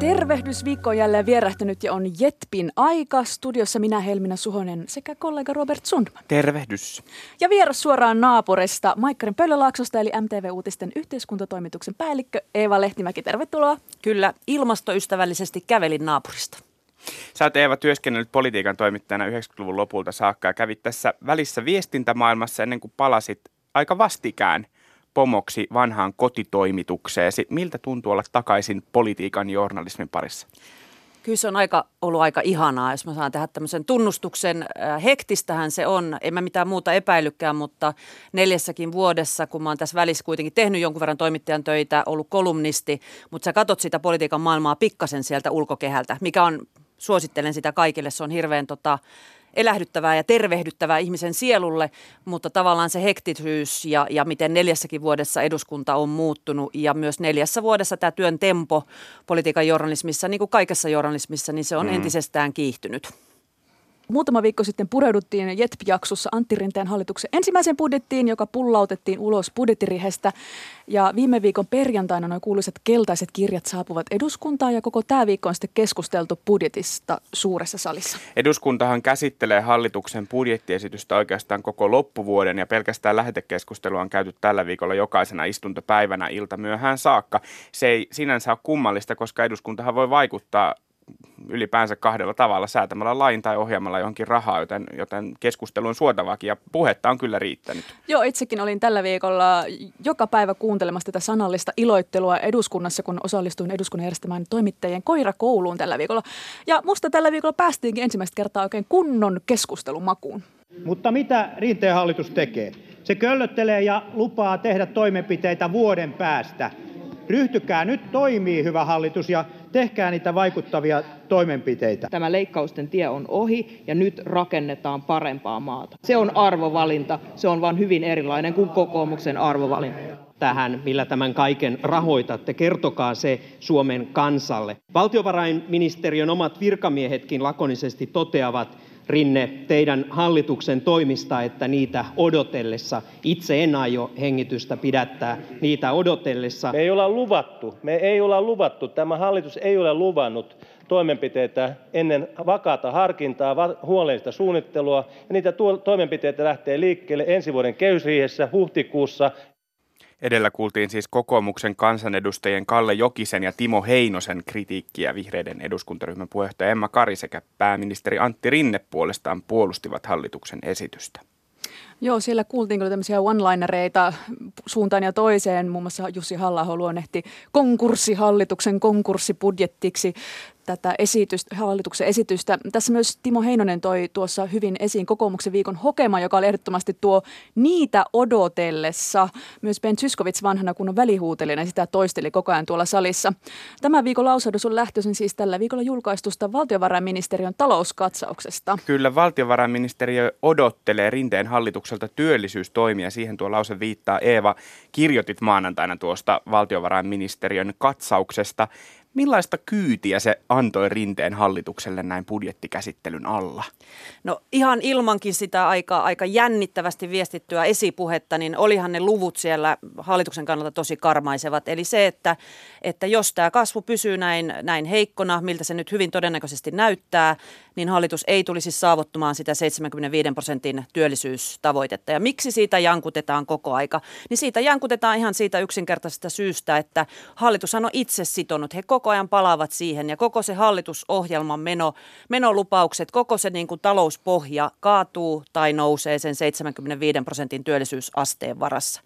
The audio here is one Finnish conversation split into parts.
Tervehdysviikko on jälleen vierähtänyt ja on Jetpin aika. Studiossa minä Helmina Suhonen sekä kollega Robert Sundman. Tervehdys. Ja vieras suoraan naapurista Maikkarin Pöllölaaksosta eli MTV-uutisten yhteiskuntatoimituksen päällikkö Eeva Lehtimäki. Tervetuloa. Kyllä, ilmastoystävällisesti kävelin naapurista. Sä oot Eeva työskennellyt politiikan toimittajana 90-luvun lopulta saakka ja kävit tässä välissä viestintämaailmassa ennen kuin palasit aika vastikään pomoksi vanhaan kotitoimitukseesi. Miltä tuntuu olla takaisin politiikan journalismin parissa? Kyllä se on aika, ollut aika ihanaa, jos mä saan tehdä tämmöisen tunnustuksen. Äh, hektistähän se on, en mä mitään muuta epäilykään, mutta neljässäkin vuodessa, kun mä oon tässä välissä kuitenkin tehnyt jonkun verran toimittajan töitä, ollut kolumnisti, mutta sä katot sitä politiikan maailmaa pikkasen sieltä ulkokehältä, mikä on, suosittelen sitä kaikille, se on hirveän tota, elähdyttävää ja tervehdyttävää ihmisen sielulle, mutta tavallaan se hektisyys ja, ja miten neljässäkin vuodessa eduskunta on muuttunut ja myös neljässä vuodessa tämä työn tempo politiikan journalismissa, niin kuin kaikessa journalismissa, niin se on mm. entisestään kiihtynyt. Muutama viikko sitten pureuduttiin JETP-jaksossa Antti Rinteen hallituksen ensimmäiseen budjettiin, joka pullautettiin ulos budjettirihestä. Ja viime viikon perjantaina noin kuuluisat keltaiset kirjat saapuvat eduskuntaan ja koko tämä viikko on sitten keskusteltu budjetista suuressa salissa. Eduskuntahan käsittelee hallituksen budjettiesitystä oikeastaan koko loppuvuoden ja pelkästään lähetekeskustelua on käyty tällä viikolla jokaisena istuntopäivänä ilta myöhään saakka. Se ei sinänsä ole kummallista, koska eduskuntahan voi vaikuttaa ylipäänsä kahdella tavalla, säätämällä lain tai ohjaamalla johonkin rahaa, joten, joten keskustelu on suotavaakin ja puhetta on kyllä riittänyt. Joo, itsekin olin tällä viikolla joka päivä kuuntelemassa tätä sanallista iloittelua eduskunnassa, kun osallistuin eduskunnan järjestämään toimittajien koirakouluun tällä viikolla. Ja musta tällä viikolla päästiinkin ensimmäistä kertaa oikein kunnon keskustelumakuun. Mutta mitä Rinteen hallitus tekee? Se köllöttelee ja lupaa tehdä toimenpiteitä vuoden päästä. Ryhtykää nyt toimii, hyvä hallitus, ja tehkää niitä vaikuttavia toimenpiteitä. Tämä leikkausten tie on ohi ja nyt rakennetaan parempaa maata. Se on arvovalinta. Se on vain hyvin erilainen kuin kokoomuksen arvovalinta tähän, millä tämän kaiken rahoitatte. Kertokaa se Suomen kansalle. Valtiovarainministeriön omat virkamiehetkin lakonisesti toteavat, Rinne, teidän hallituksen toimista, että niitä odotellessa, itse en aio hengitystä pidättää, niitä odotellessa. Me ei olla luvattu, me ei olla luvattu, tämä hallitus ei ole luvannut toimenpiteitä ennen vakaata harkintaa, huolellista suunnittelua. Ja niitä toimenpiteitä lähtee liikkeelle ensi vuoden kehysriihessä huhtikuussa. Edellä kuultiin siis kokoomuksen kansanedustajien Kalle Jokisen ja Timo Heinosen kritiikkiä vihreiden eduskuntaryhmän puheenjohtaja Emma Kari sekä pääministeri Antti Rinne puolestaan puolustivat hallituksen esitystä. Joo, siellä kuultiin kyllä tämmöisiä one-linereita suuntaan ja toiseen. Muun muassa Jussi halla luonnehti konkurssihallituksen konkurssibudjettiksi tätä esitystä, hallituksen esitystä. Tässä myös Timo Heinonen toi tuossa hyvin esiin kokoomuksen viikon hokema, joka oli ehdottomasti tuo niitä odotellessa. Myös Ben Zyskowicz vanhana kunnon välihuutelijana sitä toisteli koko ajan tuolla salissa. Tämä viikon lausahdus on lähtöisin siis tällä viikolla julkaistusta valtiovarainministeriön talouskatsauksesta. Kyllä, valtiovarainministeriö odottelee Rinteen hallitukselta työllisyystoimia. Siihen tuo lause viittaa. Eeva, kirjoitit maanantaina tuosta valtiovarainministeriön katsauksesta. Millaista kyytiä se antoi Rinteen hallitukselle näin budjettikäsittelyn alla? No ihan ilmankin sitä aika, aika jännittävästi viestittyä esipuhetta, niin olihan ne luvut siellä hallituksen kannalta tosi karmaisevat. Eli se, että, että jos tämä kasvu pysyy näin, näin heikkona, miltä se nyt hyvin todennäköisesti näyttää, niin hallitus ei tulisi saavuttamaan sitä 75 prosentin työllisyystavoitetta. Ja miksi siitä jankutetaan koko aika? Niin siitä jankutetaan ihan siitä yksinkertaisesta syystä, että hallitushan on itse sitonut. He koko ajan palaavat siihen ja koko se hallitusohjelman meno, menolupaukset, koko se niin kuin talouspohja kaatuu tai nousee sen 75 prosentin työllisyysasteen varassa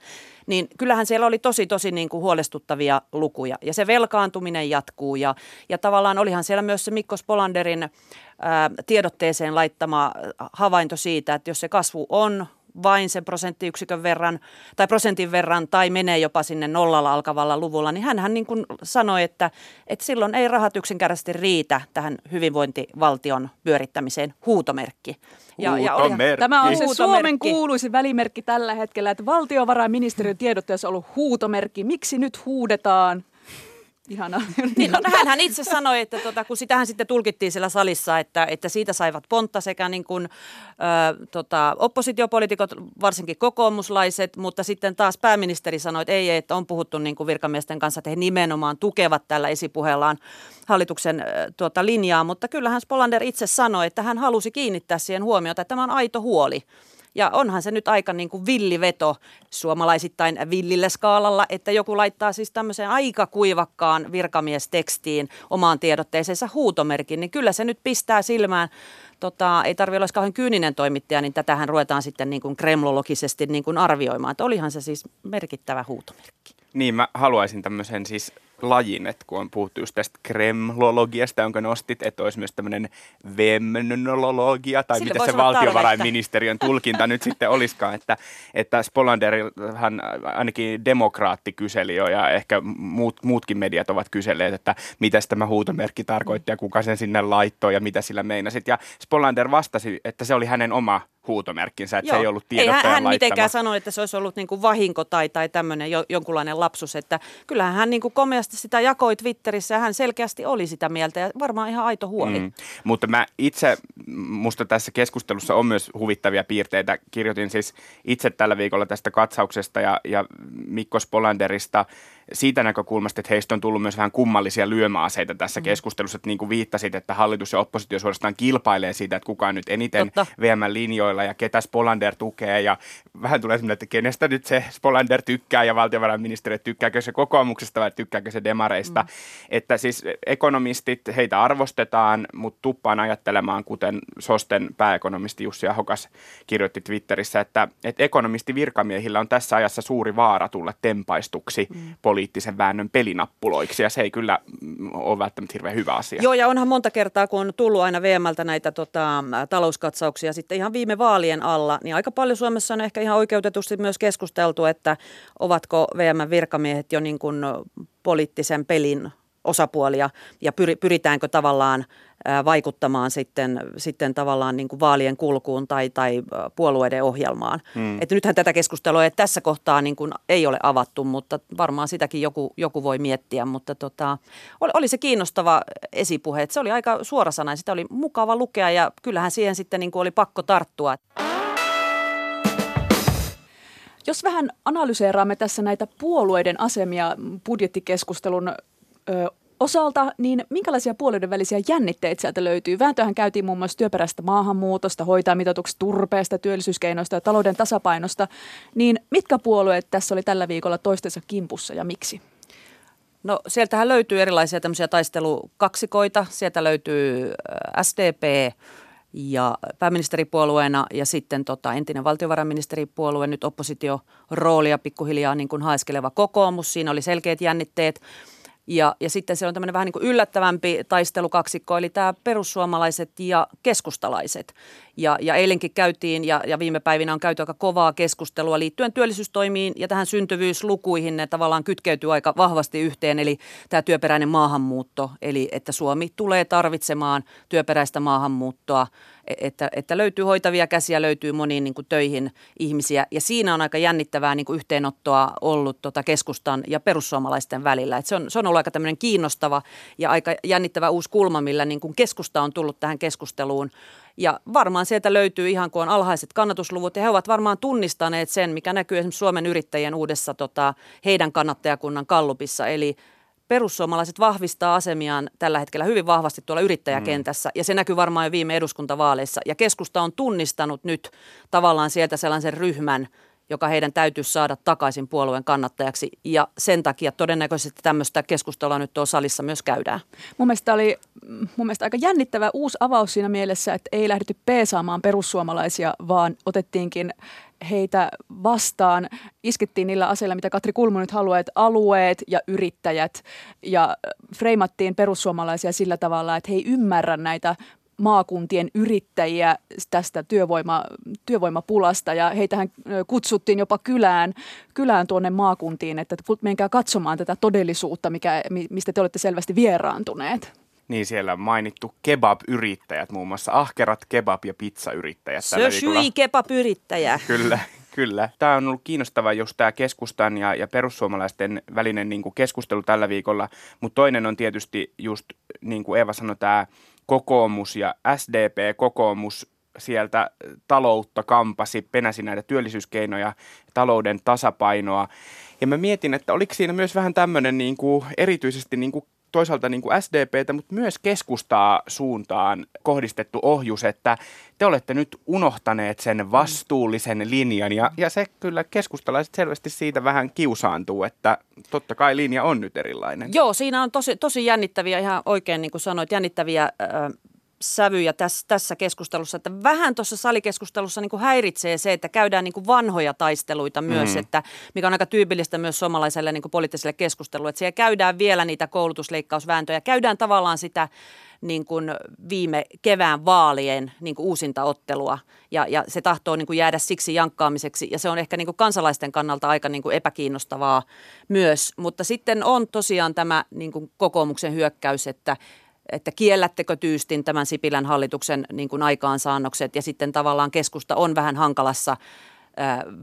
niin kyllähän siellä oli tosi, tosi niin kuin huolestuttavia lukuja. Ja se velkaantuminen jatkuu ja, ja tavallaan olihan siellä myös se Mikko Spolanderin ää, tiedotteeseen laittama havainto siitä, että jos se kasvu on vain sen prosenttiyksikön verran tai prosentin verran tai menee jopa sinne nollalla alkavalla luvulla, niin hän niin kuin sanoi, että, että silloin ei rahat yksinkertaisesti riitä tähän hyvinvointivaltion pyörittämiseen huutomerkki. Ja, ja oli, Tämä on se Suomen kuuluisi välimerkki tällä hetkellä, että valtiovarainministeriön tiedotteessa on ollut huutomerkki. Miksi nyt huudetaan? Ihana. Niin, no, hän itse sanoi, että tota, kun sitähän sitten tulkittiin siellä salissa, että, että siitä saivat pontta sekä niin kuin, ö, tota, oppositiopolitiikot, varsinkin kokoomuslaiset, mutta sitten taas pääministeri sanoi, että ei, että on puhuttu niin kuin virkamiesten kanssa, että he nimenomaan tukevat tällä esipuheellaan hallituksen ö, tuota, linjaa, mutta kyllähän Spolander itse sanoi, että hän halusi kiinnittää siihen huomiota, että tämä on aito huoli. Ja onhan se nyt aika niin kuin villiveto suomalaisittain villille skaalalla, että joku laittaa siis tämmöiseen aika kuivakkaan virkamiestekstiin omaan tiedotteeseensa huutomerkin, niin kyllä se nyt pistää silmään tota, ei tarvitse olla kauhean kyyninen toimittaja, niin tätähän ruvetaan sitten niin kuin kremlologisesti niin kuin arvioimaan. Että olihan se siis merkittävä huutomerkki. Niin, mä haluaisin tämmöisen siis lajin, että kun on puhuttu just tästä kremlologiasta, jonka nostit, että olisi myös tämmöinen vemnologia, tai Sille miten se valtiovarainministeriön tulkinta nyt sitten olisikaan, että, että Spolanderhan ainakin demokraatti kyseli jo, ja ehkä muut, muutkin mediat ovat kyselleet, että mitä tämä huutomerkki tarkoitti, ja kuka sen sinne laittoi, ja mitä sillä meinasit, ja Spolander vastasi, että se oli hänen oma huutomerkkinsä, että Joo. se ei ollut tiedottajan Ei hän, hän mitenkään sano, että se olisi ollut niin kuin vahinko tai, tai tämmöinen jo, jonkunlainen lapsus, että kyllähän hän niin kuin komeasti sitä jakoi Twitterissä ja hän selkeästi oli sitä mieltä ja varmaan ihan aito huoli. Mm. Mutta mä itse, musta tässä keskustelussa on myös huvittavia piirteitä. Kirjoitin siis itse tällä viikolla tästä katsauksesta ja, ja Mikko Spolanderista siitä näkökulmasta, että heistä on tullut myös vähän kummallisia lyömäaseita tässä mm. keskustelussa, että niin kuin viittasit, että hallitus ja oppositio suorastaan kilpailee siitä, että kuka on nyt eniten Totta. VM-linjoilla ja ketä Spolander tukee ja vähän tulee sellainen, että kenestä nyt se Spolander tykkää ja valtiovarainministeri tykkääkö se kokoomuksesta vai tykkääkö se demareista. Mm. Että siis ekonomistit, heitä arvostetaan, mutta tuppaan ajattelemaan, kuten Sosten pääekonomisti Jussi Ahokas kirjoitti Twitterissä, että, että ekonomisti virkamiehillä on tässä ajassa suuri vaara tulla tempaistuksi mm poliittisen väännön pelinappuloiksi, ja se ei kyllä ole välttämättä hirveän hyvä asia. Joo, ja onhan monta kertaa, kun on tullut aina VMltä näitä tota, talouskatsauksia sitten ihan viime vaalien alla, niin aika paljon Suomessa on ehkä ihan oikeutetusti myös keskusteltu, että ovatko VM-virkamiehet jo niin kuin poliittisen pelin osapuolia ja pyritäänkö tavallaan vaikuttamaan sitten, sitten tavallaan niin kuin vaalien kulkuun tai, tai puolueiden ohjelmaan. Hmm. Että nythän tätä keskustelua että tässä kohtaa niin kuin ei ole avattu, mutta varmaan sitäkin joku, joku voi miettiä. Mutta tota, oli, oli se kiinnostava esipuhe, että se oli aika suorasanainen, sitä oli mukava lukea ja kyllähän siihen sitten niin kuin oli pakko tarttua. Jos vähän analyseeraamme tässä näitä puolueiden asemia budjettikeskustelun ö, osalta, niin minkälaisia puolueiden välisiä jännitteitä sieltä löytyy? Vääntöhän käytiin muun muassa työperäistä maahanmuutosta, hoitajamitoituksesta, turpeesta, työllisyyskeinoista ja talouden tasapainosta. Niin mitkä puolueet tässä oli tällä viikolla toistensa kimpussa ja miksi? No sieltähän löytyy erilaisia tämmöisiä taistelukaksikoita. Sieltä löytyy SDP ja pääministeripuolueena ja sitten tota, entinen valtiovarainministeripuolue, nyt oppositioroolia pikkuhiljaa niin kuin haeskeleva kokoomus. Siinä oli selkeät jännitteet. Ja, ja sitten se on tämmöinen vähän niin kuin yllättävämpi taistelukaksikko, eli tämä perussuomalaiset ja keskustalaiset. Ja, ja eilenkin käytiin ja, ja viime päivinä on käyty aika kovaa keskustelua liittyen työllisyystoimiin ja tähän syntyvyyslukuihin. Ne tavallaan kytkeytyy aika vahvasti yhteen, eli tämä työperäinen maahanmuutto, eli että Suomi tulee tarvitsemaan työperäistä maahanmuuttoa – että, että löytyy hoitavia käsiä, löytyy moniin niin kuin töihin ihmisiä. Ja siinä on aika jännittävää niin kuin yhteenottoa ollut tota keskustan ja perussuomalaisten välillä. Et se, on, se on ollut aika tämmöinen kiinnostava ja aika jännittävä uusi kulma, millä niin kuin keskusta on tullut tähän keskusteluun. Ja varmaan sieltä löytyy ihan kun on alhaiset kannatusluvut ja he ovat varmaan tunnistaneet sen, mikä näkyy esimerkiksi Suomen yrittäjien uudessa tota, heidän kannattajakunnan kallupissa. Eli perussuomalaiset vahvistaa asemiaan tällä hetkellä hyvin vahvasti tuolla yrittäjäkentässä, mm. ja se näkyy varmaan jo viime eduskuntavaaleissa. Ja keskusta on tunnistanut nyt tavallaan sieltä sellaisen ryhmän, joka heidän täytyisi saada takaisin puolueen kannattajaksi. Ja sen takia todennäköisesti tämmöistä keskustelua nyt tuossa salissa myös käydään. Mun mielestä oli mun mielestä aika jännittävä uusi avaus siinä mielessä, että ei lähdetty peesaamaan perussuomalaisia, vaan otettiinkin heitä vastaan. Iskettiin niillä aseilla, mitä Katri Kulmu nyt haluaa, että alueet ja yrittäjät. Ja freimattiin perussuomalaisia sillä tavalla, että he ei ymmärrä näitä maakuntien yrittäjiä tästä työvoima, työvoimapulasta ja heitähän kutsuttiin jopa kylään, kylään tuonne maakuntiin, että menkää katsomaan tätä todellisuutta, mikä, mistä te olette selvästi vieraantuneet. Niin siellä on mainittu kebab-yrittäjät, muun muassa ahkerat kebab- ja pizzayrittäjät. Se on kebab-yrittäjä. Kyllä, Kyllä. Tämä on ollut kiinnostava just tämä keskustan ja, ja perussuomalaisten välinen niin kuin keskustelu tällä viikolla, mutta toinen on tietysti just niin kuin Eeva sanoi, tämä kokoomus ja SDP, kokoomus sieltä taloutta kampasi, penäsi näitä työllisyyskeinoja, talouden tasapainoa. Ja mä mietin, että oliko siinä myös vähän tämmöinen niin kuin, erityisesti niin kuin toisaalta niin kuin SDPtä, mutta myös keskustaa suuntaan kohdistettu ohjus, että te olette nyt unohtaneet sen vastuullisen linjan ja, ja se kyllä keskustalaiset selvästi siitä vähän kiusaantuu, että totta kai linja on nyt erilainen. Joo, siinä on tosi, tosi jännittäviä, ihan oikein niin kuin sanoit, jännittäviä äh, sävyjä tässä, tässä keskustelussa, että vähän tuossa salikeskustelussa niin kuin häiritsee se, että käydään niin kuin vanhoja taisteluita myös, mm. että mikä on aika tyypillistä myös suomalaiselle niin kuin poliittiselle keskustelulle, että siellä käydään vielä niitä koulutusleikkausvääntöjä, käydään tavallaan sitä niin kuin viime kevään vaalien niin kuin uusintaottelua ja, ja se tahtoo niin kuin jäädä siksi jankkaamiseksi ja se on ehkä niin kuin kansalaisten kannalta aika niin kuin epäkiinnostavaa myös, mutta sitten on tosiaan tämä niin kuin kokoomuksen hyökkäys, että että kiellättekö tyystin tämän Sipilän hallituksen niin kuin aikaansaannokset? Ja sitten tavallaan keskusta on vähän hankalassa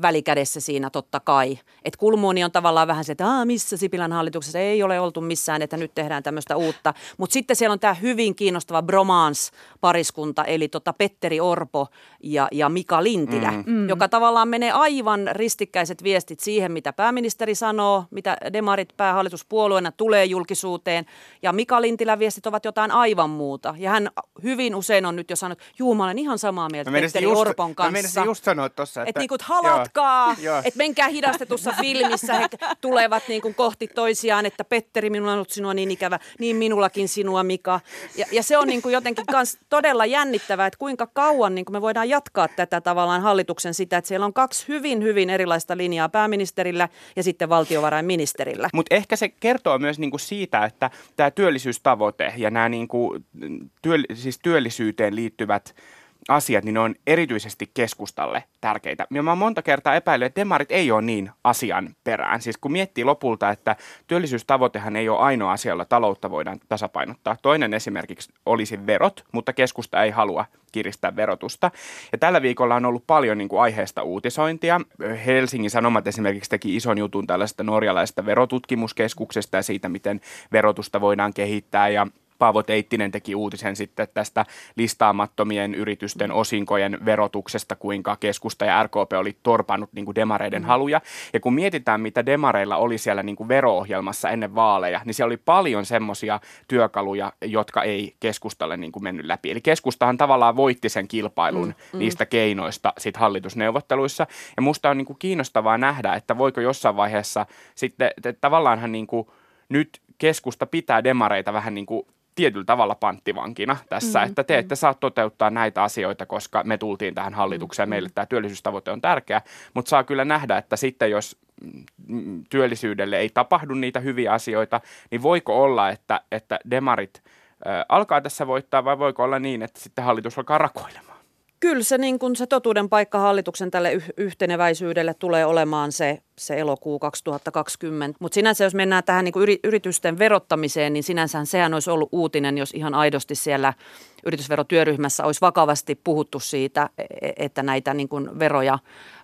välikädessä siinä totta kai. Et kulmuuni on tavallaan vähän se, että Aa, missä Sipilän hallituksessa ei ole oltu missään, että nyt tehdään tämmöistä uutta. Mutta sitten siellä on tämä hyvin kiinnostava bromance-pariskunta, eli tota Petteri Orpo ja, ja Mika Lintilä, mm. mm. joka tavallaan menee aivan ristikkäiset viestit siihen, mitä pääministeri sanoo, mitä demarit päähallituspuolueena tulee julkisuuteen. Ja Mika Lintilän viestit ovat jotain aivan muuta. Ja hän hyvin usein on nyt jo sanonut, juu mä olen ihan samaa mieltä Petteri just, Orpon kanssa. Mä just sanoa tuossa, että... että niinku että halatkaa, että menkää hidastetussa filmissä, he tulevat niin kuin kohti toisiaan, että Petteri, minulla on ollut sinua niin ikävä, niin minullakin sinua Mika. Ja, ja se on niin kuin jotenkin kans todella jännittävää, että kuinka kauan niin kuin me voidaan jatkaa tätä tavallaan hallituksen sitä, että siellä on kaksi hyvin, hyvin erilaista linjaa pääministerillä ja sitten valtiovarainministerillä. Mutta ehkä se kertoo myös niin kuin siitä, että tämä työllisyystavoite ja nämä niin kuin työ, siis työllisyyteen liittyvät asiat, niin ne on erityisesti keskustalle tärkeitä. Ja mä monta kertaa epäillyt, että demarit ei ole niin asian perään. Siis kun miettii lopulta, että työllisyystavoitehan ei ole ainoa asia, jolla taloutta voidaan tasapainottaa. Toinen esimerkiksi olisi verot, mutta keskusta ei halua kiristää verotusta. Ja tällä viikolla on ollut paljon niin kuin aiheesta uutisointia. Helsingin Sanomat esimerkiksi teki ison jutun tällaista norjalaisesta verotutkimuskeskuksesta ja siitä, miten verotusta voidaan kehittää ja Paavo Teittinen teki uutisen sitten tästä listaamattomien yritysten osinkojen verotuksesta, kuinka keskusta ja RKP oli torpannut niin kuin demareiden mm. haluja. Ja kun mietitään, mitä demareilla oli siellä niin kuin vero-ohjelmassa ennen vaaleja, niin siellä oli paljon semmoisia työkaluja, jotka ei keskustalle niin kuin mennyt läpi. Eli keskustahan tavallaan voitti sen kilpailun mm, mm. niistä keinoista sit hallitusneuvotteluissa. Ja musta on niin kuin kiinnostavaa nähdä, että voiko jossain vaiheessa sitten, tavallaanhan niin kuin nyt keskusta pitää demareita vähän niin kuin tietyllä tavalla panttivankina tässä, mm, että te ette saa toteuttaa näitä asioita, koska me tultiin tähän hallitukseen, mm, meille tämä työllisyystavoite on tärkeä, mutta saa kyllä nähdä, että sitten jos mm, työllisyydelle ei tapahdu niitä hyviä asioita, niin voiko olla, että, että demarit alkaa tässä voittaa vai voiko olla niin, että sitten hallitus alkaa rakoilemaan? Kyllä se, niin kun se totuuden paikka hallituksen tälle yh- yhteneväisyydelle tulee olemaan se, se elokuu 2020. Mutta sinänsä jos mennään tähän niin yri- yritysten verottamiseen, niin sinänsä sehän olisi ollut uutinen, jos ihan aidosti siellä yritysverotyöryhmässä olisi vakavasti puhuttu siitä, e, e, että näitä niin kuin veroja,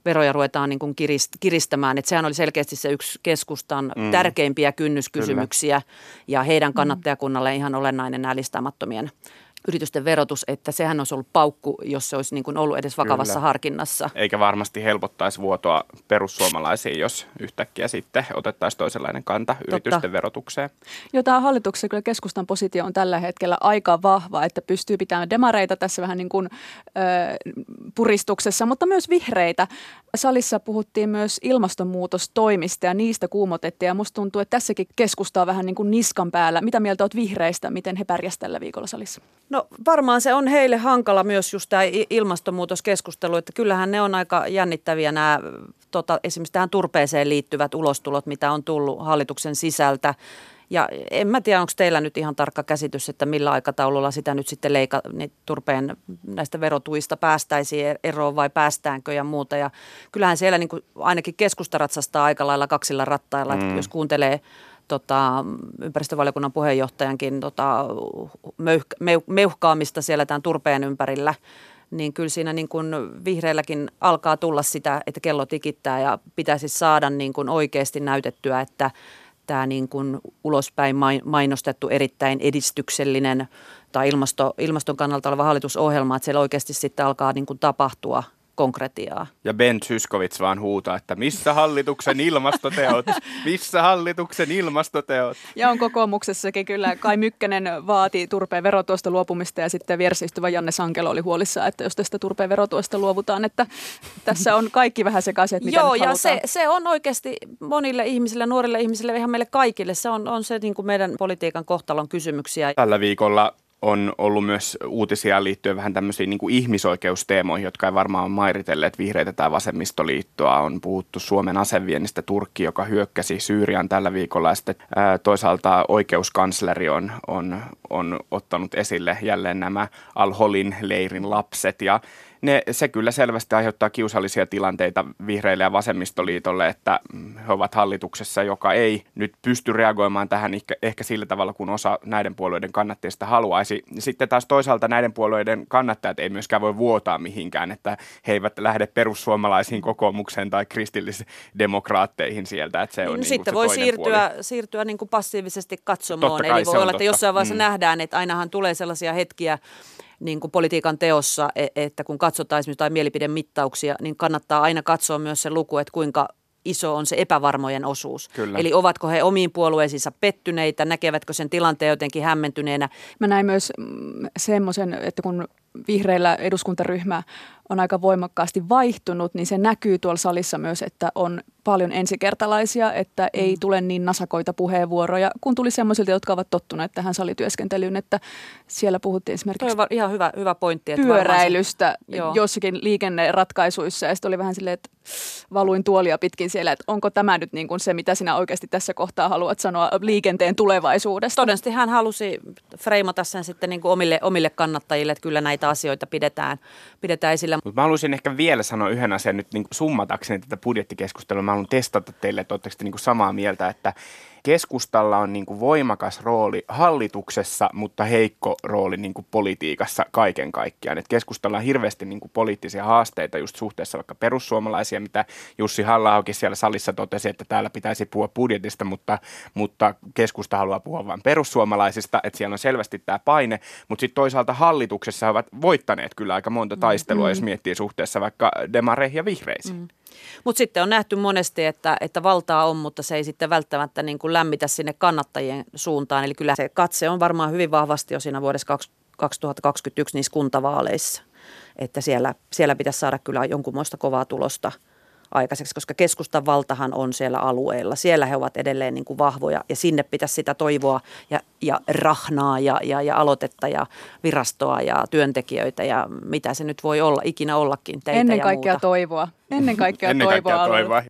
veroja ruvetaan niin kuin kiristämään. Että sehän oli selkeästi se yksi keskustan mm. tärkeimpiä kynnyskysymyksiä Kyllä. ja heidän kannattajakunnalle ihan olennainen nämä listaamattomien yritysten verotus, että sehän olisi ollut paukku, jos se olisi niin kuin ollut edes vakavassa kyllä. harkinnassa. Eikä varmasti helpottaisi vuotoa perussuomalaisiin, jos yhtäkkiä sitten otettaisiin toisenlainen kanta Totta. yritysten verotukseen. Joo, tämä hallituksen kyllä keskustan positio on tällä hetkellä aika vahva, että pystyy pitämään demareita tässä vähän niin kuin ö, puristuksessa, mutta myös vihreitä. Salissa puhuttiin myös ilmastonmuutostoimista ja niistä kuumotettiin ja musta tuntuu, että tässäkin keskustaa vähän niin kuin niskan päällä. Mitä mieltä olet vihreistä, miten he pärjäsivät tällä viikolla salissa? No varmaan se on heille hankala myös just tämä ilmastonmuutoskeskustelu, että kyllähän ne on aika jännittäviä nämä tota, esimerkiksi tähän turpeeseen liittyvät ulostulot, mitä on tullut hallituksen sisältä. Ja en mä tiedä, onko teillä nyt ihan tarkka käsitys, että millä aikataululla sitä nyt sitten leika, niin turpeen näistä verotuista päästäisiin eroon vai päästäänkö ja muuta. Ja kyllähän siellä niin kuin ainakin keskusta ratsastaa aika lailla kaksilla rattailla, mm. että jos kuuntelee tota, ympäristövaliokunnan puheenjohtajankin tota, meuhka, meuhkaamista siellä tämän turpeen ympärillä, niin kyllä siinä niin kuin vihreilläkin alkaa tulla sitä, että kello tikittää ja pitäisi saada niin kuin oikeasti näytettyä, että tämä niin kuin ulospäin mainostettu erittäin edistyksellinen tai ilmasto, ilmaston kannalta oleva hallitusohjelma, että siellä oikeasti sitten alkaa niin kuin tapahtua – konkretiaa. Ja Ben Zyskowicz vaan huutaa, että missä hallituksen ilmastoteot, missä hallituksen ilmastoteot. Ja on kokoomuksessakin kyllä. Kai Mykkänen vaati turpeen verotuosta luopumista ja sitten vieressä istuva Janne Sankelo oli huolissa, että jos tästä turpeen verotuosta luovutaan, että tässä on kaikki vähän sekaisin, mitä Joo, ja se, se, on oikeasti monille ihmisille, nuorille ihmisille, ihan meille kaikille, se on, on se niin kuin meidän politiikan kohtalon kysymyksiä. Tällä viikolla on ollut myös uutisia liittyen vähän tämmöisiin niin kuin ihmisoikeusteemoihin, jotka ei varmaan ole mairitelleet vihreitä tai vasemmistoliittoa. On puhuttu Suomen aseviennistä Turkki, joka hyökkäsi Syyrian tällä viikolla. Ja sitten ää, toisaalta oikeuskansleri on, on, on ottanut esille jälleen nämä Al-Holin leirin lapset. Ja ne, se kyllä selvästi aiheuttaa kiusallisia tilanteita vihreille ja vasemmistoliitolle, että he ovat hallituksessa, joka ei nyt pysty reagoimaan tähän ehkä, ehkä sillä tavalla, kun osa näiden puolueiden kannattajista haluaisi. Sitten taas toisaalta näiden puolueiden kannattajat ei myöskään voi vuotaa mihinkään, että he eivät lähde perussuomalaisiin kokoomukseen tai kristillisdemokraatteihin sieltä. Että se on niin, niin sitten voi siirtyä, siirtyä niin kuin passiivisesti katsomaan. Eli voi olla, totta. että jossain vaiheessa mm. nähdään, että ainahan tulee sellaisia hetkiä, niin kuin politiikan teossa, e, että kun katsotaan esimerkiksi jotain mielipidemittauksia, niin kannattaa aina katsoa myös se luku, että kuinka iso on se epävarmojen osuus. Kyllä. Eli ovatko he omiin puolueisiinsa pettyneitä, näkevätkö sen tilanteen jotenkin hämmentyneenä. Mä näin myös mm, semmoisen, että kun vihreillä eduskuntaryhmä on aika voimakkaasti vaihtunut, niin se näkyy tuolla salissa myös, että on paljon ensikertalaisia, että ei mm. tule niin nasakoita puheenvuoroja, kun tuli semmoisilta, jotka ovat tottuneet tähän salityöskentelyyn, että siellä puhuttiin esimerkiksi Toi ihan hyvä, hyvä pointti, että pyöräilystä se, jossakin liikenneratkaisuissa ja sitten oli vähän silleen, että valuin tuolia pitkin siellä, että onko tämä nyt niin kuin se, mitä sinä oikeasti tässä kohtaa haluat sanoa liikenteen tulevaisuudesta. Todennäköisesti hän halusi freimata sen sitten niin kuin omille, omille kannattajille, että kyllä näitä asioita pidetään, pidetään esillä. Mutta mä haluaisin ehkä vielä sanoa yhden asian nyt niin summatakseni tätä budjettikeskustelua. Mä haluan testata teille, että oletteko te niin samaa mieltä, että keskustalla on niin kuin voimakas rooli hallituksessa, mutta heikko rooli niin kuin politiikassa kaiken kaikkiaan. Et keskustalla on hirveästi niin kuin poliittisia haasteita just suhteessa vaikka perussuomalaisia, mitä Jussi halla siellä salissa totesi, että täällä pitäisi puhua budjetista, mutta, mutta keskusta haluaa puhua vain perussuomalaisista, että siellä on selvästi tämä paine, mutta sitten toisaalta hallituksessa ovat voittaneet kyllä aika monta taistelua, mm. jos miettii suhteessa vaikka demareihin ja vihreisiin. Mm. Mutta sitten on nähty monesti, että, että valtaa on, mutta se ei sitten välttämättä niin kuin lämmitä sinne kannattajien suuntaan. Eli kyllä se katse on varmaan hyvin vahvasti jo siinä vuodessa 2021 niissä kuntavaaleissa. Että siellä, siellä pitäisi saada kyllä jonkunmoista kovaa tulosta – aikaiseksi, koska keskustan valtahan on siellä alueella. Siellä he ovat edelleen niin kuin vahvoja ja sinne pitäisi sitä toivoa ja, ja rahnaa ja, ja, ja aloitetta ja virastoa ja työntekijöitä ja mitä se nyt voi olla, ikinä ollakin teitä Ennen ja kaikkea muuta. toivoa. Ennen kaikkea Ennen toivoa. Kaikkea toivoa.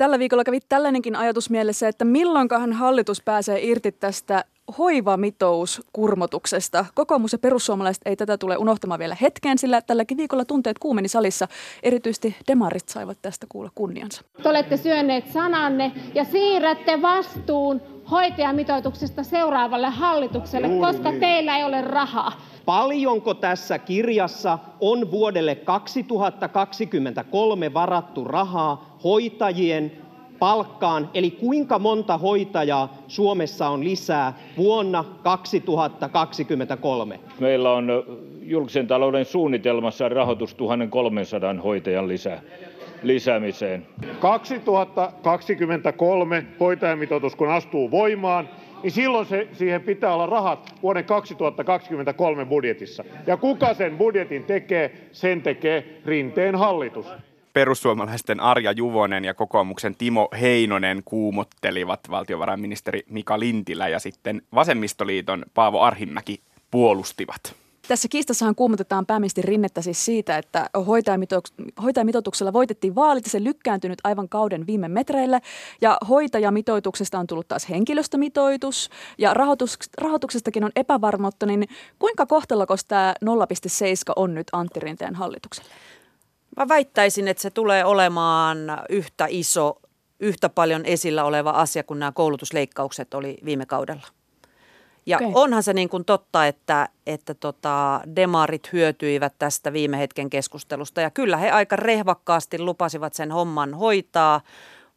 Tällä viikolla kävi tällainenkin ajatus mielessä, että milloinkahan hallitus pääsee irti tästä hoivamitous-kurmotuksesta. Kokoomus ja perussuomalaiset ei tätä tule unohtamaan vielä hetkeen, sillä tälläkin viikolla tunteet kuumeni salissa. Erityisesti demarit saivat tästä kuulla kunniansa. Te olette syöneet sananne ja siirrätte vastuun hoitajamitoituksesta seuraavalle hallitukselle, Juuri koska niin. teillä ei ole rahaa. Paljonko tässä kirjassa on vuodelle 2023 varattu rahaa hoitajien palkkaan, eli kuinka monta hoitajaa Suomessa on lisää vuonna 2023? Meillä on julkisen talouden suunnitelmassa rahoitus 1300 hoitajan lisää lisäämiseen. 2023 hoitajamitoitus kun astuu voimaan, niin silloin se, siihen pitää olla rahat vuoden 2023 budjetissa. Ja kuka sen budjetin tekee? Sen tekee Rinteen hallitus perussuomalaisten Arja Juvonen ja kokoomuksen Timo Heinonen kuumottelivat valtiovarainministeri Mika Lintilä ja sitten vasemmistoliiton Paavo Arhimäki puolustivat. Tässä kiistassahan kuumotetaan pääministeri Rinnettä siis siitä, että hoitajamitoituksella voitettiin vaalit ja se lykkääntynyt aivan kauden viime metreille. Ja hoitajamitoituksesta on tullut taas henkilöstömitoitus ja rahoitus, rahoituksestakin on epävarmuutta. Niin kuinka kohtalokos tämä 0,7 on nyt Antti Rinteen hallitukselle? Mä väittäisin, että se tulee olemaan yhtä iso, yhtä paljon esillä oleva asia kuin nämä koulutusleikkaukset oli viime kaudella. Ja okay. onhan se niin kuin totta, että, että tota, demarit hyötyivät tästä viime hetken keskustelusta. Ja kyllä he aika rehvakkaasti lupasivat sen homman hoitaa,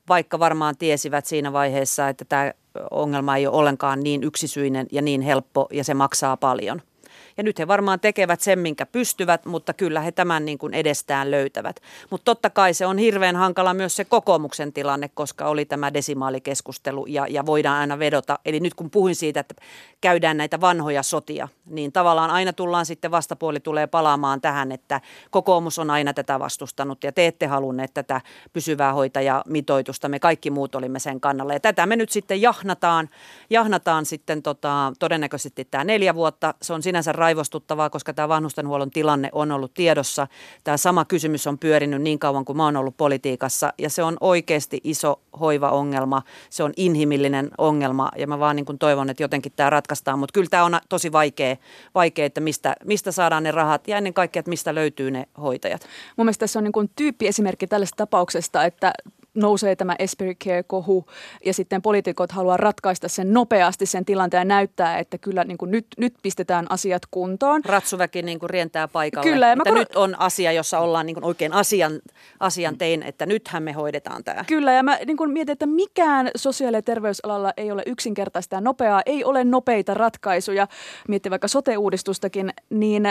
vaikka varmaan tiesivät siinä vaiheessa, että tämä ongelma ei ole ollenkaan niin yksisyinen ja niin helppo ja se maksaa paljon – ja nyt he varmaan tekevät sen, minkä pystyvät, mutta kyllä he tämän niin kuin edestään löytävät. Mutta totta kai se on hirveän hankala myös se kokoomuksen tilanne, koska oli tämä desimaalikeskustelu ja, ja voidaan aina vedota. Eli nyt kun puhuin siitä, että käydään näitä vanhoja sotia, niin tavallaan aina tullaan sitten vastapuoli tulee palaamaan tähän, että kokoomus on aina tätä vastustanut ja te ette halunneet tätä pysyvää hoitajamitoitusta. Me kaikki muut olimme sen kannalla ja tätä me nyt sitten jahnataan, jahnataan sitten tota, todennäköisesti tämä neljä vuotta. Se on sinänsä raivostuttavaa, koska tämä vanhustenhuollon tilanne on ollut tiedossa. Tämä sama kysymys on pyörinyt niin kauan kuin mä oon ollut politiikassa ja se on oikeasti iso hoivaongelma. Se on inhimillinen ongelma ja mä vaan niin kuin toivon, että jotenkin tämä ratkaistaan. Mutta kyllä tämä on tosi vaikea, vaikea että mistä, mistä saadaan ne rahat ja ennen kaikkea, että mistä löytyy ne hoitajat. Mun mielestä tässä on niin kuin tyyppiesimerkki tällaista tapauksesta, että nousee tämä Esperi Care-kohu ja sitten poliitikot haluaa ratkaista sen nopeasti sen tilanteen ja näyttää, että kyllä niin kuin nyt, nyt pistetään asiat kuntoon. Ratsuväki niin kuin rientää paikalle, kyllä, ja että kor- nyt on asia, jossa ollaan niin kuin oikein asian, asian tein, että nythän me hoidetaan tämä. Kyllä ja mä niin kuin mietin, että mikään sosiaali- ja terveysalalla ei ole yksinkertaista ja nopeaa, ei ole nopeita ratkaisuja, miettii vaikka sote-uudistustakin, niin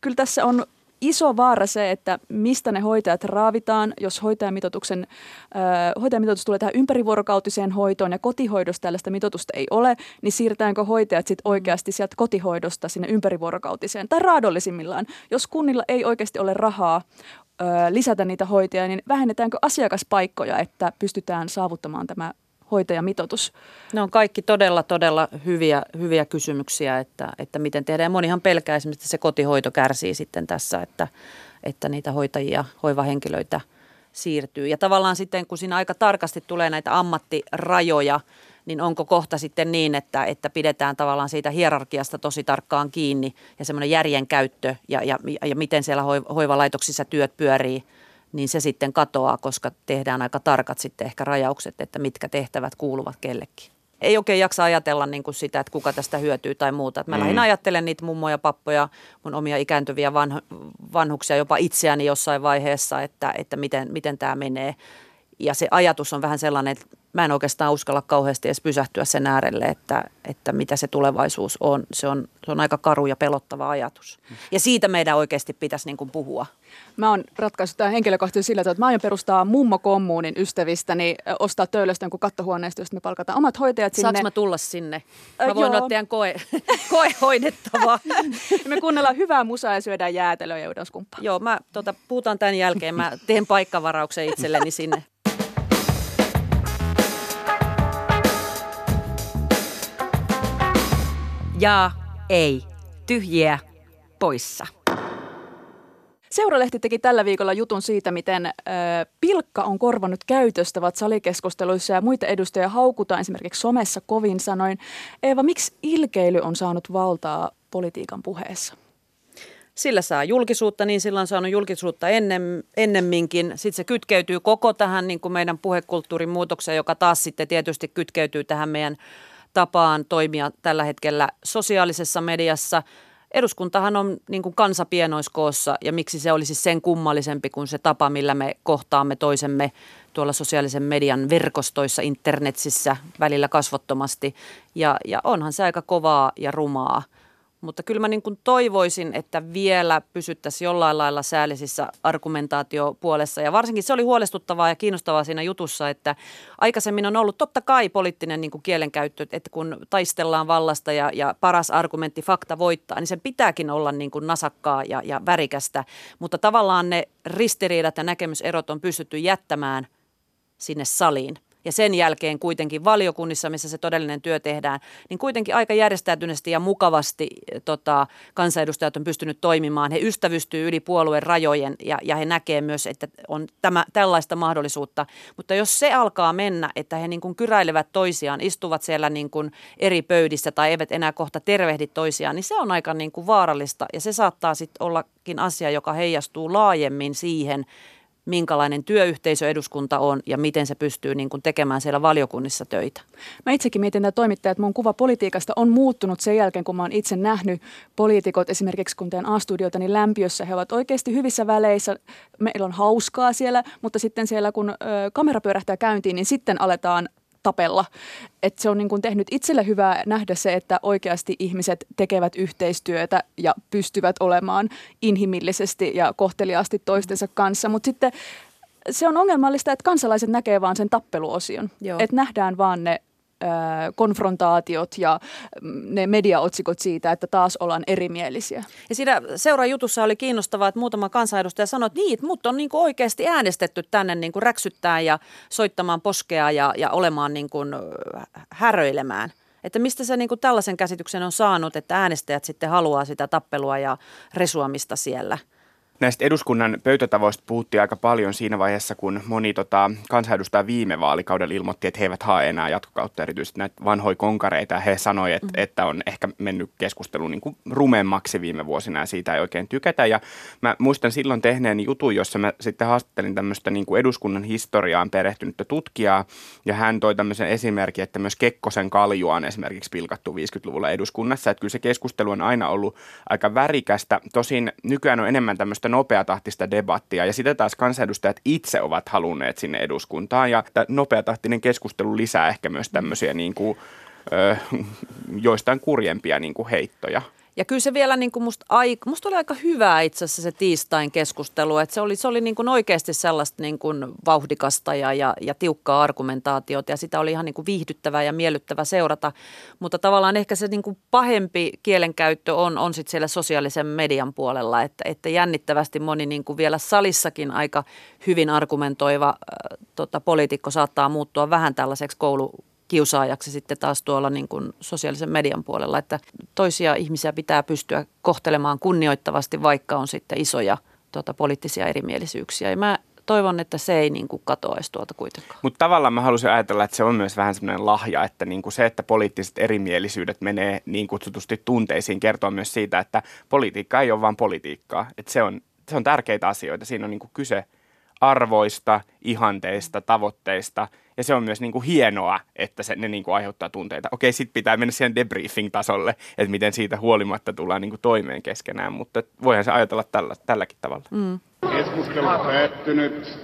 kyllä tässä on iso vaara se, että mistä ne hoitajat raavitaan, jos hoitajamitoituksen, äh, hoitajamitoitus tulee tähän ympärivuorokautiseen hoitoon ja kotihoidosta tällaista mitoitusta ei ole, niin siirretäänkö hoitajat sitten oikeasti sieltä kotihoidosta sinne ympärivuorokautiseen tai raadollisimmillaan. Jos kunnilla ei oikeasti ole rahaa lisätä niitä hoitajia, niin vähennetäänkö asiakaspaikkoja, että pystytään saavuttamaan tämä hoitajamitoitus? Ne on kaikki todella, todella hyviä, hyviä kysymyksiä, että, että miten tehdään. Monihan pelkää esimerkiksi, että se kotihoito kärsii sitten tässä, että, että niitä hoitajia, hoivahenkilöitä siirtyy. Ja tavallaan sitten, kun siinä aika tarkasti tulee näitä ammattirajoja, niin onko kohta sitten niin, että, että pidetään tavallaan siitä hierarkiasta tosi tarkkaan kiinni ja semmoinen järjen käyttö ja, ja, ja miten siellä hoivalaitoksissa työt pyörii – niin se sitten katoaa, koska tehdään aika tarkat sitten ehkä rajaukset, että mitkä tehtävät kuuluvat kellekin. Ei oikein jaksa ajatella niin kuin sitä, että kuka tästä hyötyy tai muuta. mä mm. lähdin ajattelen niitä mummoja, pappoja, mun omia ikääntyviä vanh- vanhuksia, jopa itseäni jossain vaiheessa, että, että miten, miten tämä menee. Ja se ajatus on vähän sellainen, että mä en oikeastaan uskalla kauheasti edes pysähtyä sen äärelle, että, että mitä se tulevaisuus on. Se, on. se on aika karu ja pelottava ajatus. Ja siitä meidän oikeasti pitäisi niin kuin puhua. Mä oon ratkaissut tämän henkilökohtaisesti sillä, että mä aion perustaa mummokommuunin ystävistäni, ostaa töölöstä jonkun kattohuoneesta, josta me palkataan omat hoitajat sinne. Saanko mä tulla sinne? Mä voin olla teidän koe, koehoidettava. me kuunnellaan hyvää musaa ja syödään jäätelöä ja Joo, mä tota, puhutaan tämän jälkeen. Mä teen paikkavarauksen itselleni sinne. Ja ei. Tyhjiä poissa. Seuralehti teki tällä viikolla jutun siitä, miten ö, pilkka on korvannut käytöstävät salikeskusteluissa ja muita edustajia haukutaan esimerkiksi somessa kovin sanoin. Eeva, miksi ilkeily on saanut valtaa politiikan puheessa? Sillä saa julkisuutta, niin sillä on saanut julkisuutta ennem, ennemminkin. Sitten se kytkeytyy koko tähän niin kuin meidän puhekulttuurin muutokseen, joka taas sitten tietysti kytkeytyy tähän meidän tapaan toimia tällä hetkellä sosiaalisessa mediassa. Eduskuntahan on niin kuin kansapienoiskoossa ja miksi se olisi sen kummallisempi kuin se tapa, millä me kohtaamme toisemme tuolla sosiaalisen median verkostoissa, internetsissä välillä kasvottomasti. Ja, ja onhan se aika kovaa ja rumaa. Mutta kyllä mä niin kuin toivoisin, että vielä pysyttäisiin jollain lailla säällisissä argumentaatiopuolessa. Ja varsinkin se oli huolestuttavaa ja kiinnostavaa siinä jutussa, että aikaisemmin on ollut totta kai poliittinen niin kuin kielenkäyttö, että kun taistellaan vallasta ja, ja paras argumentti, fakta voittaa, niin sen pitääkin olla niin kuin nasakkaa ja, ja värikästä. Mutta tavallaan ne ristiriidat ja näkemyserot on pystytty jättämään sinne saliin. Ja sen jälkeen kuitenkin valiokunnissa, missä se todellinen työ tehdään, niin kuitenkin aika järjestäytyneesti ja mukavasti tota, kansanedustajat on pystynyt toimimaan. He ystävystyy yli puolueen rajojen ja, ja he näkee myös, että on tämä, tällaista mahdollisuutta. Mutta jos se alkaa mennä, että he niin kuin kyräilevät toisiaan, istuvat siellä niin kuin eri pöydissä tai eivät enää kohta tervehdi toisiaan, niin se on aika niin kuin vaarallista ja se saattaa sitten ollakin asia, joka heijastuu laajemmin siihen, minkälainen työyhteisö eduskunta on ja miten se pystyy niin kuin tekemään siellä valiokunnissa töitä. Mä itsekin mietin että toimittaja, että mun kuva politiikasta on muuttunut sen jälkeen, kun mä oon itse nähnyt poliitikot esimerkiksi kun teen A-studiota, niin lämpiössä he ovat oikeasti hyvissä väleissä. Meillä on hauskaa siellä, mutta sitten siellä kun ö, kamera pyörähtää käyntiin, niin sitten aletaan tapella. Et se on niin kuin tehnyt itselle hyvää nähdä se, että oikeasti ihmiset tekevät yhteistyötä ja pystyvät olemaan inhimillisesti ja kohteliaasti toistensa kanssa. Mutta sitten se on ongelmallista, että kansalaiset näkee vaan sen tappeluosion. Että nähdään vaan ne konfrontaatiot ja mm, ne mediaotsikot siitä, että taas ollaan erimielisiä. Ja siinä seuraajutussa oli kiinnostavaa, että muutama kansanedustaja sanoi, että niin, että mut on niin kuin oikeasti äänestetty tänne niin kuin räksyttää ja soittamaan poskea ja, ja olemaan niin kuin häröilemään. Että mistä se niin kuin tällaisen käsityksen on saanut, että äänestäjät sitten haluaa sitä tappelua ja resuamista siellä – Näistä eduskunnan pöytätavoista puhuttiin aika paljon siinä vaiheessa, kun moni tota, kansanedustaja viime vaalikaudella ilmoitti, että he eivät hae enää jatkokautta erityisesti näitä vanhoja konkareita. He sanoivat, että, mm. että on ehkä mennyt keskustelu niin kuin rumemmaksi viime vuosina ja siitä ei oikein tykätä. Ja mä muistan silloin tehneen jutun, jossa mä sitten haastattelin tämmöistä niin kuin eduskunnan historiaan perehtynyttä tutkijaa ja hän toi tämmöisen esimerkin, että myös Kekkosen kaljua on esimerkiksi pilkattu 50-luvulla eduskunnassa. Että kyllä se keskustelu on aina ollut aika värikästä. Tosin nykyään on enemmän tämmöistä tämmöistä nopeatahtista debattia ja sitä taas kansanedustajat itse ovat halunneet sinne eduskuntaan ja nopeatahtinen keskustelu lisää ehkä myös tämmöisiä niin kuin, ö, joistain kurjempia niin kuin heittoja. Ja kyllä se vielä niin kuin musta, aika, musta oli aika hyvää itse asiassa se tiistain keskustelu, että se oli, se oli niin kuin oikeasti sellaista niin kuin vauhdikasta ja, ja, ja tiukkaa argumentaatiota ja sitä oli ihan niin kuin viihdyttävää ja miellyttävää seurata, mutta tavallaan ehkä se niin kuin pahempi kielenkäyttö on, on sitten siellä sosiaalisen median puolella, että, että jännittävästi moni niin kuin vielä salissakin aika hyvin argumentoiva äh, tota, poliitikko saattaa muuttua vähän tällaiseksi koulu kiusaajaksi sitten taas tuolla niin kuin sosiaalisen median puolella, että toisia ihmisiä pitää pystyä kohtelemaan kunnioittavasti, vaikka on sitten isoja tota, poliittisia erimielisyyksiä. Ja mä toivon, että se ei niin kuin katoaisi tuolta kuitenkaan. Mutta tavallaan mä haluaisin ajatella, että se on myös vähän semmoinen lahja, että niin kuin se, että poliittiset erimielisyydet menee niin kutsutusti tunteisiin, kertoo myös siitä, että politiikka ei ole vain politiikkaa. Että se on, se on tärkeitä asioita. Siinä on niin kuin kyse arvoista, ihanteista, tavoitteista – ja se on myös niin kuin hienoa, että se, ne niin kuin aiheuttaa tunteita. Okei, sitten pitää mennä siihen debriefing-tasolle, että miten siitä huolimatta tullaan niin kuin toimeen keskenään, mutta voihan se ajatella tällä, tälläkin tavalla. Mm. Keskustelu päättynyt.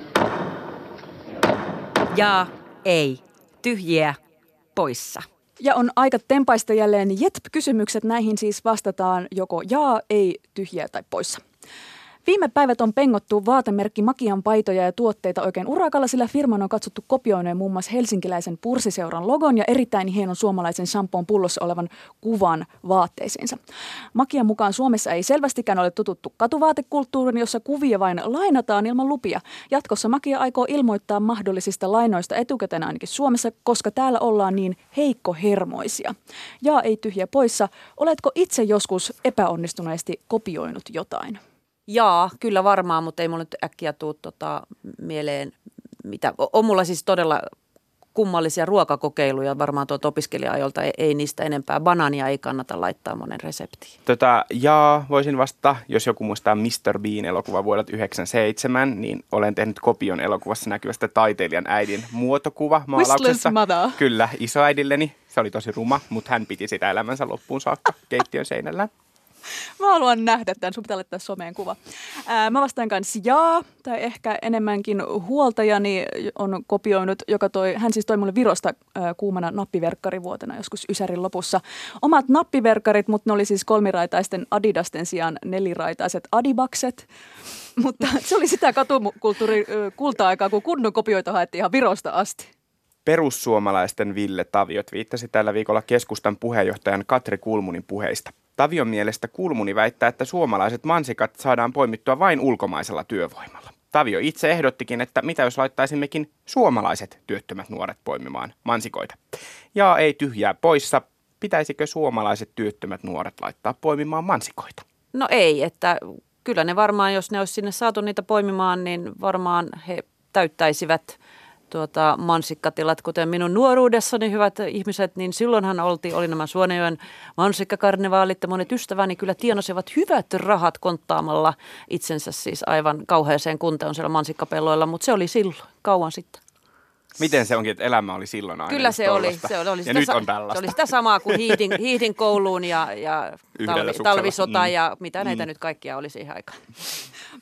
Ja ei. Tyhjiä poissa. Ja on aika tempaista jälleen JETP-kysymykset. Näihin siis vastataan joko jaa, ei, tyhjiä tai poissa. Viime päivät on pengottu vaatemerkki Makian paitoja ja tuotteita oikein urakalla, sillä firman on katsottu kopioineen muun muassa helsinkiläisen pursiseuran logon ja erittäin hienon suomalaisen shampoon pullossa olevan kuvan vaatteisiinsa. Makian mukaan Suomessa ei selvästikään ole tututtu katuvaatekulttuurin, jossa kuvia vain lainataan ilman lupia. Jatkossa Makia aikoo ilmoittaa mahdollisista lainoista etukäteen ainakin Suomessa, koska täällä ollaan niin heikkohermoisia. Ja ei tyhjä poissa. Oletko itse joskus epäonnistuneesti kopioinut jotain? Jaa, kyllä varmaan, mutta ei mulle nyt äkkiä tule tota, mieleen mitä. On mulla siis todella kummallisia ruokakokeiluja varmaan tuolta opiskelija-ajolta. Ei, ei niistä enempää. Banaania ei kannata laittaa monen reseptiin. Tota, jaa, voisin vastata, jos joku muistaa Mr. Bean elokuva vuodelta 1997, niin olen tehnyt kopion elokuvassa näkyvästä taiteilijan äidin muotokuva maalauksessa. Kyllä, isoäidilleni. Se oli tosi ruma, mutta hän piti sitä elämänsä loppuun saakka keittiön seinällä. Mä haluan nähdä tämän, sun pitää laittaa someen kuva. Ää, mä vastaan kanssa jaa, tai ehkä enemmänkin huoltajani on kopioinut, joka toi, hän siis toi mulle Virosta ää, kuumana nappiverkkarivuotena joskus Ysärin lopussa. Omat nappiverkkarit, mutta ne oli siis kolmiraitaisten Adidasten sijaan neliraitaiset Adibakset. Mutta se oli sitä katukulttuuri kulta-aikaa, kun kunnon kopioita haettiin ihan Virosta asti. Perussuomalaisten Ville Taviot viittasi tällä viikolla keskustan puheenjohtajan Katri Kulmunin puheista. Tavion mielestä Kulmuni väittää, että suomalaiset mansikat saadaan poimittua vain ulkomaisella työvoimalla. Tavio itse ehdottikin, että mitä jos laittaisimmekin suomalaiset työttömät nuoret poimimaan mansikoita. Ja ei tyhjää poissa, pitäisikö suomalaiset työttömät nuoret laittaa poimimaan mansikoita? No ei, että kyllä ne varmaan, jos ne olisi sinne saatu niitä poimimaan, niin varmaan he täyttäisivät tuota, mansikkatilat, kuten minun nuoruudessani hyvät ihmiset, niin silloinhan olti, oli nämä Suonejoen mansikkakarnevaalit ja monet ystäväni kyllä tienasivat hyvät rahat konttaamalla itsensä siis aivan kauheeseen kuntoon siellä mansikkapelloilla, mutta se oli silloin kauan sitten. Miten se onkin, että elämä oli silloin aina Kyllä se oli. Se oli, oli ja sitä, nyt sa- on tällaista. Se oli sitä samaa kuin hiihdin, hiihdin kouluun ja, ja talvi, talvisota Mm. ja mitä näitä Mm. nyt kaikkia oli siihen aikaan.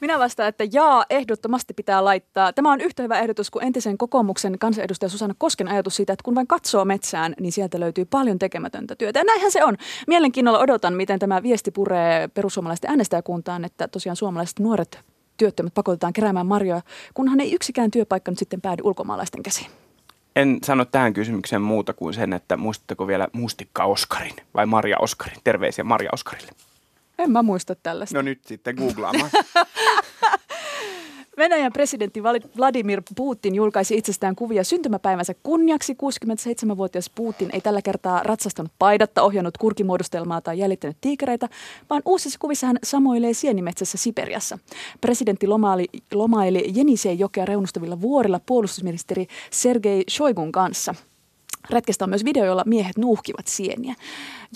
Minä vastaan, että jaa, ehdottomasti pitää laittaa. Tämä on yhtä hyvä ehdotus kuin entisen kokoomuksen kansanedustaja Susanna Kosken ajatus siitä, että kun vain katsoo metsään, niin sieltä löytyy paljon tekemätöntä työtä. Ja näinhän se on. Mielenkiinnolla odotan, miten tämä viesti puree perussuomalaisten äänestäjäkuntaan, että tosiaan suomalaiset nuoret työttömät pakotetaan keräämään marjoja, kunhan ei yksikään työpaikka nyt sitten päädy ulkomaalaisten käsiin. En sano tähän kysymykseen muuta kuin sen, että muistatteko vielä Mustikka Oskarin vai Maria Oskarin? Terveisiä Maria Oskarille. En mä muista tällaista. No nyt sitten googlaamaan. Venäjän presidentti Vladimir Putin julkaisi itsestään kuvia syntymäpäivänsä kunniaksi. 67-vuotias Putin ei tällä kertaa ratsastanut paidatta, ohjannut kurkimuodostelmaa tai jäljittänyt tiikereitä, vaan uusissa kuvissa hän samoilee sienimetsässä Siperiassa. Presidentti lomaili, lomaili Jeniseen jokea reunustavilla vuorilla puolustusministeri Sergei Shoigun kanssa. Retkestä on myös video, jolla miehet nuuhkivat sieniä.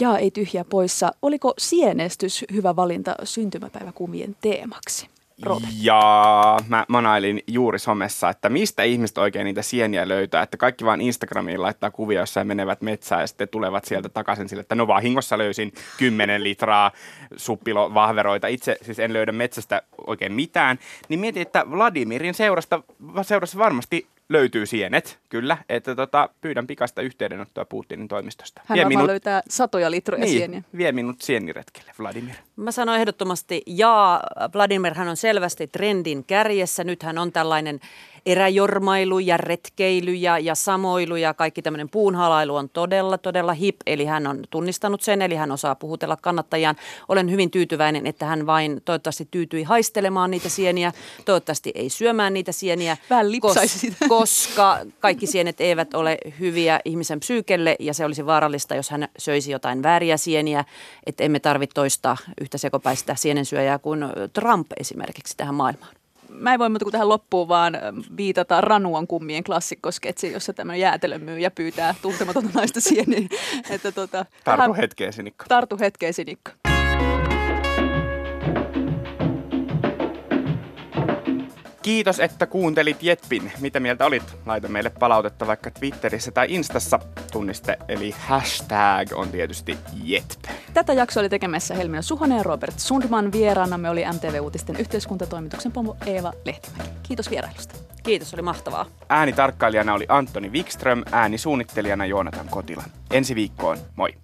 Ja ei tyhjää poissa. Oliko sienestys hyvä valinta syntymäpäiväkuvien teemaksi? Roope. Ja mä manailin juuri somessa, että mistä ihmiset oikein niitä sieniä löytää. Että kaikki vaan Instagramiin laittaa kuvia, jossa he menevät metsään ja sitten tulevat sieltä takaisin sille, että no vahingossa löysin 10 litraa suppilovahveroita. Itse siis en löydä metsästä oikein mitään. Niin mietin, että Vladimirin seurasta, seurassa varmasti löytyy sienet, kyllä. Että tota, pyydän pikasta yhteydenottoa Putinin toimistosta. Hän varmaan löytää satoja litroja niin, sieniä. vie minut sieniretkelle, Vladimir. Mä sanoin ehdottomasti ja Vladimir hän on selvästi trendin kärjessä. Nyt hän on tällainen eräjormailu ja retkeily ja, ja samoilu ja kaikki tämmöinen puunhalailu on todella, todella hip. Eli hän on tunnistanut sen, eli hän osaa puhutella kannattajiaan. Olen hyvin tyytyväinen, että hän vain toivottavasti tyytyi haistelemaan niitä sieniä. Toivottavasti ei syömään niitä sieniä, Vähän sitä. koska kaikki sienet eivät ole hyviä ihmisen psyykelle ja se olisi vaarallista, jos hän söisi jotain vääriä sieniä. Että emme tarvitse toista yhtä sekopäistä sienensyöjää kuin Trump esimerkiksi tähän maailmaan. Mä en voi muuta kuin tähän loppuun vaan viitata Ranuan kummien klassikkosketsi, jossa tämmöinen jäätelömyyjä pyytää tuntematonta naista sieniä. Että tota, Tartu hetkeen, Sinikka. Tartu hetkeen, Sinikka. Kiitos, että kuuntelit Jetpin. Mitä mieltä olit? Laita meille palautetta vaikka Twitterissä tai Instassa. Tunniste eli hashtag on tietysti Jetp. Tätä jaksoa oli tekemässä Helmina Suhonen ja Robert Sundman. Vieraanamme oli MTV-uutisten yhteiskuntatoimituksen pomo Eeva Lehtimäki. Kiitos vierailusta. Kiitos, oli mahtavaa. Äänitarkkailijana oli Antoni Wikström, äänisuunnittelijana Joonatan Kotila. Ensi viikkoon, moi!